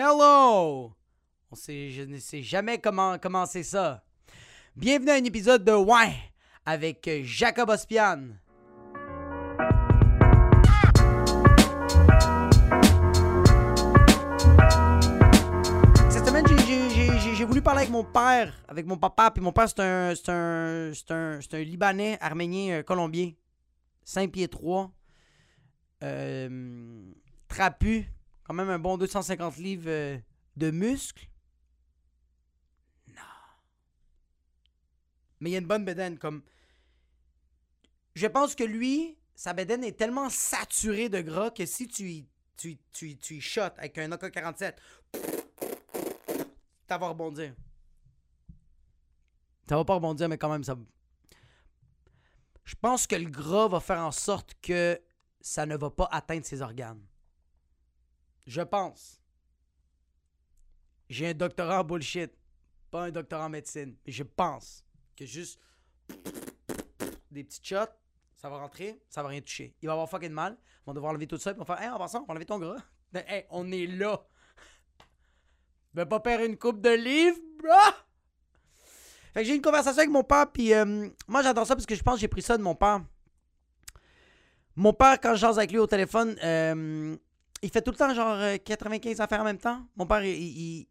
Hello! On je ne sais jamais comment commencer ça. Bienvenue à un épisode de Ouais avec Jacob Ospian. Cette semaine, j'ai- voulu parler avec mon père, avec mon papa, puis mon père, c'est un, un Libanais, Arménien, euh, Colombien. 5 pieds 3. Euh, trapu. Quand même un bon 250 livres euh, de muscles. Non. Mais il y a une bonne bedaine. Comme... Je pense que lui, sa bedaine est tellement saturée de gras que si tu y, tu, tu, tu y shots avec un AK-47, ça va rebondir. Ça va pas rebondir, mais quand même, ça. Je pense que le gras va faire en sorte que ça ne va pas atteindre ses organes. Je pense. J'ai un doctorat en bullshit, pas un doctorat en médecine. Mais je pense que juste des petits shots, ça va rentrer, ça va rien toucher. Il va avoir fucking mal. Ils vont devoir enlever tout ça. Ils vont faire Hey, en passant, on va enlever ton gras. Hey, on est là. Je vais pas perdre une coupe de livres, bro! Fait que j'ai une conversation avec mon père, puis euh, moi j'adore ça parce que je pense que j'ai pris ça de mon père. Mon père, quand je jase avec lui au téléphone, euh, il fait tout le temps genre euh, 95 affaires en même temps. Mon père, il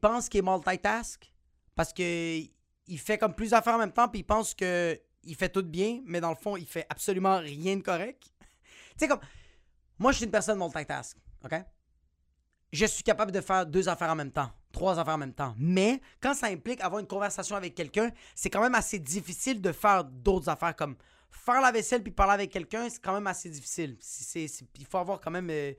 pense qu'il est multitask parce que il fait comme plusieurs affaires en même temps, puis il pense que il fait tout bien, mais dans le fond, il fait absolument rien de correct. tu sais, comme, moi, je suis une personne multitask, OK? Je suis capable de faire deux affaires en même temps, trois affaires en même temps. Mais quand ça implique avoir une conversation avec quelqu'un, c'est quand même assez difficile de faire d'autres affaires comme faire la vaisselle puis parler avec quelqu'un, c'est quand même assez difficile. C'est- il faut avoir quand même euh,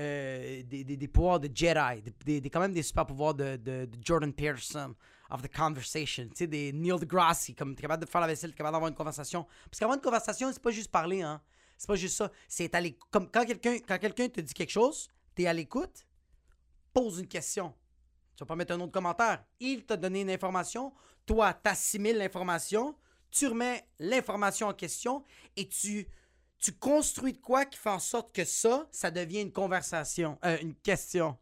euh, des, des- des pouvoirs de Jedi, des, des- quand même des super pouvoirs de, de- Jordan Peterson of the conversation, tu sais, des Neil deGrasse, comme tu es capable de faire la vaisselle, tu es capable d'avoir une conversation. Parce qu'avoir une conversation, c'est pas juste parler, hein. C'est pas juste ça. C'est l'écoute. Comme quand quelqu'un quand quelqu'un te dit quelque chose, tu es à l'écoute, pose une question. Tu vas pas mettre un autre commentaire. Il t'a donné une information, toi, t'assimiles l'information, tu remets l'information en question et tu, tu construis de quoi qui fait en sorte que ça, ça devient une conversation, euh, une question.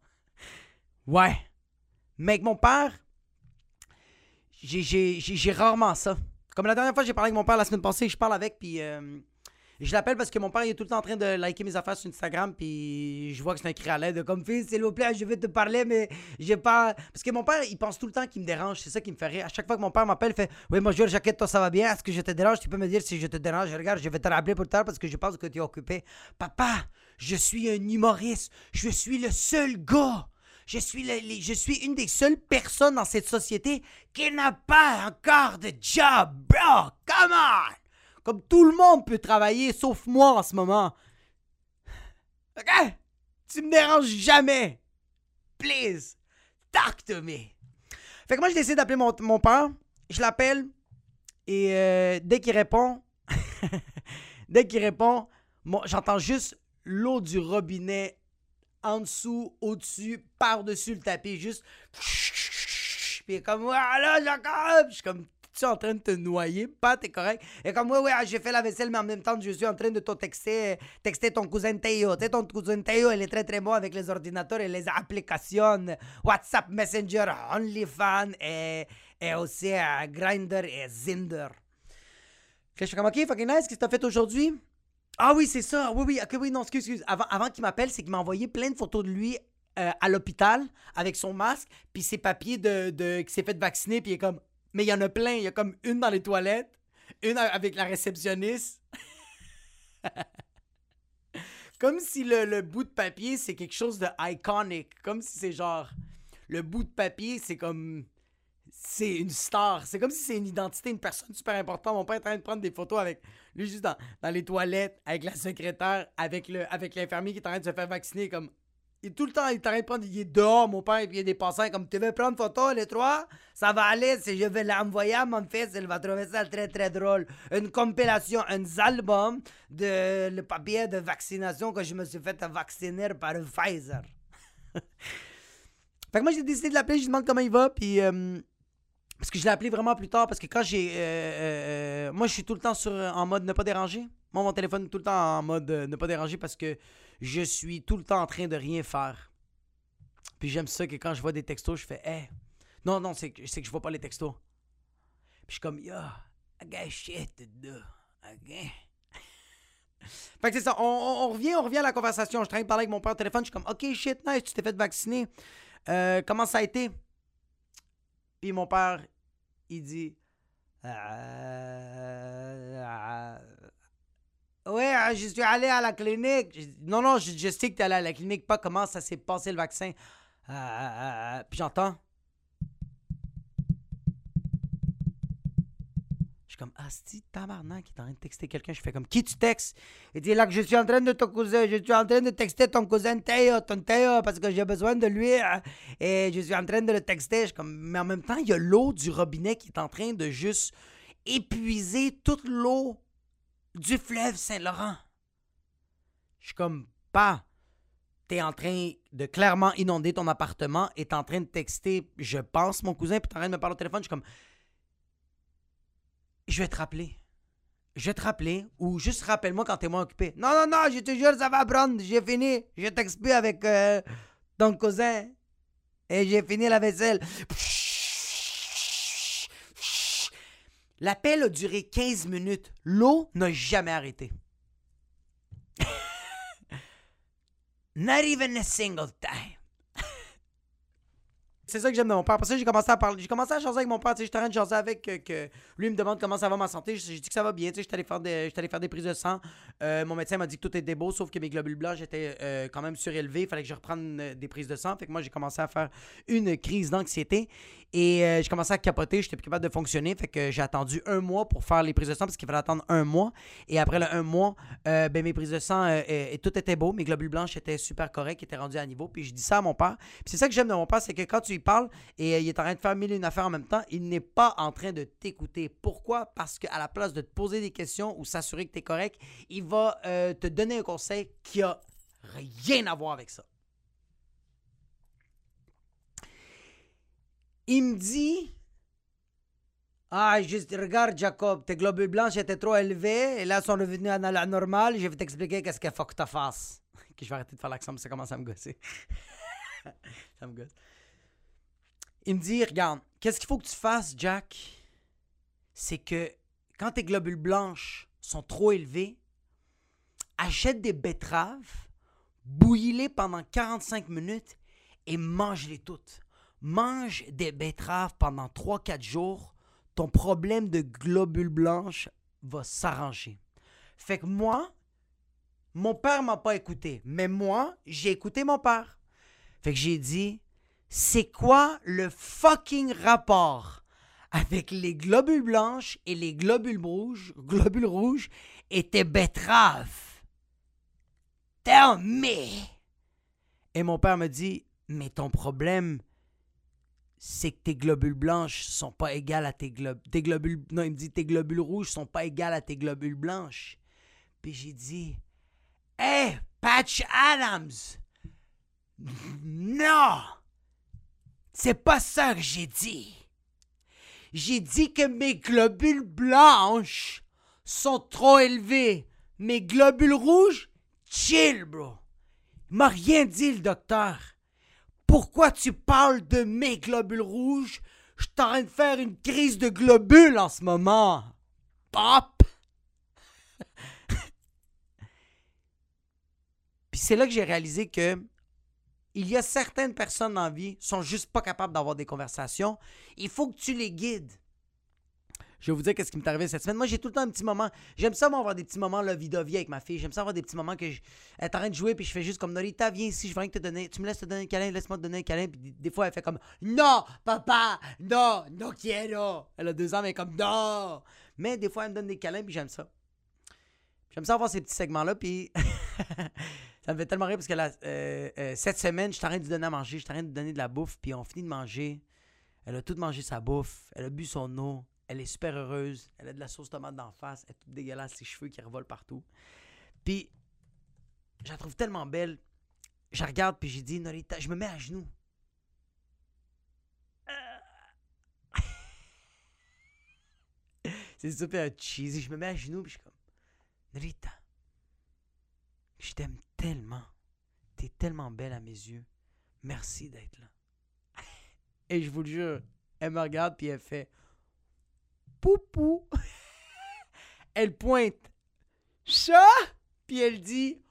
Ouais. Mais avec mon père, j'ai- rarement ça. Comme la dernière fois, j'ai parlé avec mon père la semaine passée, je parle avec, puis euh, je l'appelle parce que mon père il est tout le temps en train de liker mes affaires sur Instagram, puis je vois que c'est un cri à l'aide, comme fils, s'il vous plaît, je vais te parler, mais j'ai pas. Parce que mon père, il pense tout le temps qu'il me dérange, c'est ça qui me fait rire. À chaque fois que mon père m'appelle, il fait Oui, bonjour, Jacquette, toi ça va bien, est-ce que je te dérange? Tu peux me dire si je te dérange Regarde, je vais te rappeler plus tard parce que je pense que tu es occupé. Papa, je suis un humoriste, je suis le seul gars. Je suis, le- je suis une des seules personnes dans cette société qui n'a pas encore de job, bro. Come on! Comme tout le monde peut travailler, sauf moi en ce moment. OK? Tu me déranges jamais. Please, talk to me. Fait que moi, j'ai décidé d'appeler mon, mon père. Je l'appelle. Et euh, dès qu'il répond, dès qu'il répond, j'entends juste l'eau du robinet en dessous, au-dessus, par-dessus le tapis, juste. Puis comme, voilà, Jacob! Je suis comme, tu es en train de te noyer? Pas, t'es correct? Est comme, ouais, ouais, j'ai fait la vaisselle, mais en même temps, je suis en train de te texter, texter ton cousin Théo. Tu sais, ton cousin Théo, il est très, très bon avec les ordinateurs et les applications WhatsApp, Messenger, OnlyFans et, et aussi euh, Grindr et Zinder. Que je suis comme, ok, fucking nice, qu'est-ce que t'as fait aujourd'hui? Ah oui, c'est ça. Oui, oui, ok, oui, non, excuse, excuse. Avant, avant qu'il m'appelle, c'est qu'il m'a envoyé plein de photos de lui euh, à l'hôpital avec son masque, puis ses papiers de, de qui s'est fait vacciner, puis il est comme. Mais il y en a plein. Il y a comme une dans les toilettes, une avec la réceptionniste. comme si le, le bout de papier, c'est quelque chose de iconic. Comme si c'est genre. Le bout de papier, c'est comme. C'est une star. C'est comme si c'est une identité, une personne super importante. Mon père est en train de prendre des photos avec lui juste dans, dans les toilettes, avec la secrétaire, avec le avec l'infirmier qui est en train de se faire vacciner. Comme, il tout le temps, il de prendre, il est dehors, mon père, et puis il y a des passants comme tu veux prendre photo, les trois, ça va aller, si je vais l'envoyer à mon fils, il va trouver ça très très drôle. Une compilation, un album de le papier de vaccination que je me suis fait vacciner par Pfizer. fait que moi j'ai décidé de l'appeler, je lui demande comment il va, puis euh, parce que je l'ai appelé vraiment plus tard, parce que quand j'ai. euh, euh, euh, moi, je suis tout le temps sur, en mode ne pas déranger. Moi, mon téléphone est tout le temps en mode ne pas déranger parce que je suis tout le temps en train de rien faire. Puis j'aime ça que quand je vois des textos, je fais Hey. Non, non, c'est que que je vois pas les textos. Puis je suis comme Yo, I got shit to? Fait que c'est ça, on, revient, on revient à la conversation. Je suis en train de parler avec mon père au téléphone, je suis comme OK, shit, nice, tu t'es fait vacciner. Comment ça a été? Puis mon père, il dit Euh, euh, Ouais, euh, je suis allé à la clinique. Non, non, je, je sais que tu es allé à la clinique, pas comment ça s'est passé le vaccin. Euh, euh, euh, puis j'entends. Je suis comme, ah, c'est tabarnak qui est en train de texter quelqu'un. Je fais comme, qui tu textes? Il dit, là, que je suis en train de ton cousin, je suis en train de texter ton cousin Théo, ton Théo, parce que j'ai besoin de lui. hein, Et je suis en train de le texter. Je suis comme, mais en même temps, il y a l'eau du robinet qui est en train de juste épuiser toute l'eau du fleuve Saint-Laurent. Je suis comme, pas. T'es en train de clairement inonder ton appartement et t'es en train de texter, je pense, mon cousin, puis t'es en train de me parler au téléphone. Je suis comme, je vais te rappeler. Je vais te rappeler ou juste rappelle-moi quand t'es moins occupé. Non, non, non, je te jure, ça va prendre. J'ai fini. Je plus avec euh, ton cousin. Et j'ai fini la vaisselle. L'appel a duré 15 minutes. L'eau n'a jamais arrêté. Not even a single time. C'est ça que j'aime de mon père. Après ça, j'ai commencé à parler. J'ai commencé à jaser avec mon père. J'étais en train de jaser avec euh, que lui me demande comment ça va ma santé. J'ai dit que ça va bien. J'étais allé faire des, j'étais allé faire des prises de sang. Euh, mon médecin m'a dit que tout était beau, sauf que mes globules blancs étaient euh, quand même surélevés. Il fallait que je reprenne euh, des prises de sang. Fait que moi, j'ai commencé à faire une crise d'anxiété. Et j'ai commencé à capoter. J'étais plus capable de fonctionner. Fait que j'ai attendu un mois pour faire les prises de sang parce qu'il fallait attendre un mois. Et après le un mois, ben, mes prises de sang, euh, tout était beau. Mes globules blancs étaient super corrects, étaient rendus à niveau. Puis je dis ça à mon père. Puis c'est ça que j'aime de mon père, c'est que quand tu lui parles et euh, il est en train de faire mille et une affaires en même temps, il n'est pas en train de t'écouter. Pourquoi? Parce qu'à la place de te poser des questions ou s'assurer que tu es correct, il va euh, te donner un conseil qui a rien à voir avec ça. Il me dit Ah, juste regarde, Jacob, tes globules blancs étaient trop élevés et là, sont revenus à la normale. Je vais t'expliquer qu'est-ce qu'il faut que tu fasses. Je vais arrêter de faire l'accent, que ça commence à me gosser. ça me gosse. Il me dit Regarde, qu'est-ce qu'il faut que tu fasses, Jack? C'est que quand tes globules blanches sont trop élevés, achète des betteraves, bouillis-les pendant 45 minutes et mange-les toutes. Mange des betteraves pendant 3-4 jours, ton problème de globules blanches va s'arranger. Fait que moi, mon père m'a pas écouté, mais moi, j'ai écouté mon père. Fait que j'ai dit, c'est quoi le fucking rapport avec les globules blanches et les globules rouges, globules rouges et tes betteraves? Tell me! Et mon père me dit, mais ton problème, c'est que tes globules blanches sont pas égales à tes globules. Tes globules. Non, il me dit tes globules rouges sont pas égales à tes globules blanches. Puis j'ai dit Hey, Patch Adams! Non! C'est pas ça que j'ai dit. J'ai dit que mes globules blanches sont trop élevés. Mes globules rouges, chill, bro. Il m'a rien dit, le docteur. Pourquoi tu parles de mes globules rouges? Je suis en train de faire une crise de globules en ce moment. Pop! Puis c'est là que j'ai réalisé que il y a certaines personnes la vie qui sont juste pas capables d'avoir des conversations. Il faut que tu les guides. Je vais vous dire qu'est-ce qui m'est arrivé cette semaine. Moi, j'ai tout le temps un petit moment. J'aime ça, moi, avoir des petits moments là, vie avec ma fille. J'aime ça avoir des petits moments que elle est en train de jouer puis je fais juste comme Norita, viens ici, je que te donner. Tu me laisses te donner un câlin, laisse-moi te donner un câlin. Puis des- fois, elle fait comme Non, papa, non, no quiero. Elle a deux ans, mais elle est comme Non. Mais des fois, elle me donne des câlins puis j'aime ça. J'aime ça avoir ces petits segments-là. Puis ça me fait tellement rire parce que euh, euh, cette semaine, je suis en train de lui donner à manger, je suis en train de lui donner de la bouffe. Puis on finit de manger. Elle a tout mangé sa bouffe. Elle a bu son eau. Elle est super heureuse. Elle a de la sauce tomate d'en face. Elle est toute dégueulasse, ses cheveux qui revolent partout. Puis, je la trouve tellement belle. Je regarde, puis j'ai dit, Norita, je me mets à genoux. C'est super cheesy. Je me mets à genoux, puis je suis comme, Norita, je t'aime tellement. T'es tellement belle à mes yeux. merci d'être là. Et je vous le jure, elle me regarde puis elle fait Poupou. elle pointe chat puis elle dit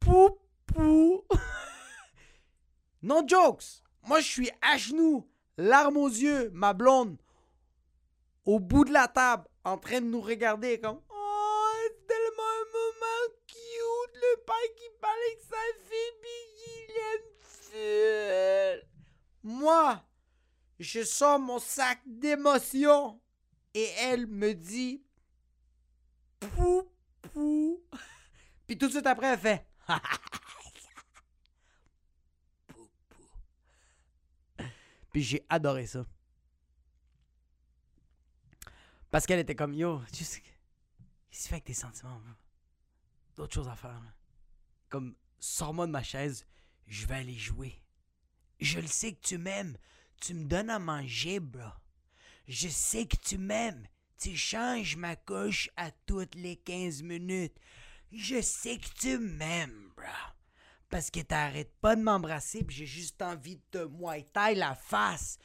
Poupou. non jokes. Moi, je suis à genoux, larmes aux yeux, ma blonde, au bout de la table, en train de nous regarder comme je sors mon sac d'émotions et elle me dit Pou, pou. Puis tout de suite après, elle fait. Puis j'ai adoré ça. Parce qu'elle était comme Yo, tu sais, qu'est-ce que tu fais avec tes sentiments? D'autres choses à faire. Comme, sors-moi de ma chaise, je vais aller jouer. Je le sais que tu m'aimes. Tu me donnes à manger, bro. Je sais que tu m'aimes. Tu changes ma couche à toutes les 15 minutes. Je sais que tu m'aimes, bro. Parce que t'arrêtes pas de m'embrasser puis j'ai juste envie de te muay la face.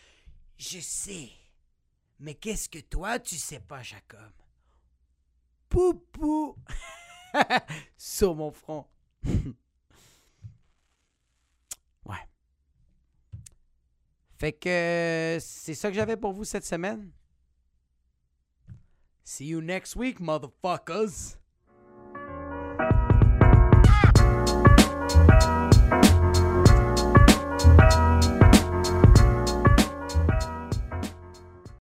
Je sais. Mais qu'est-ce que toi, tu sais pas, Jacob? Poupou! Sur mon front. Fait que c'est ça que j'avais pour vous cette semaine. See you next week, motherfuckers!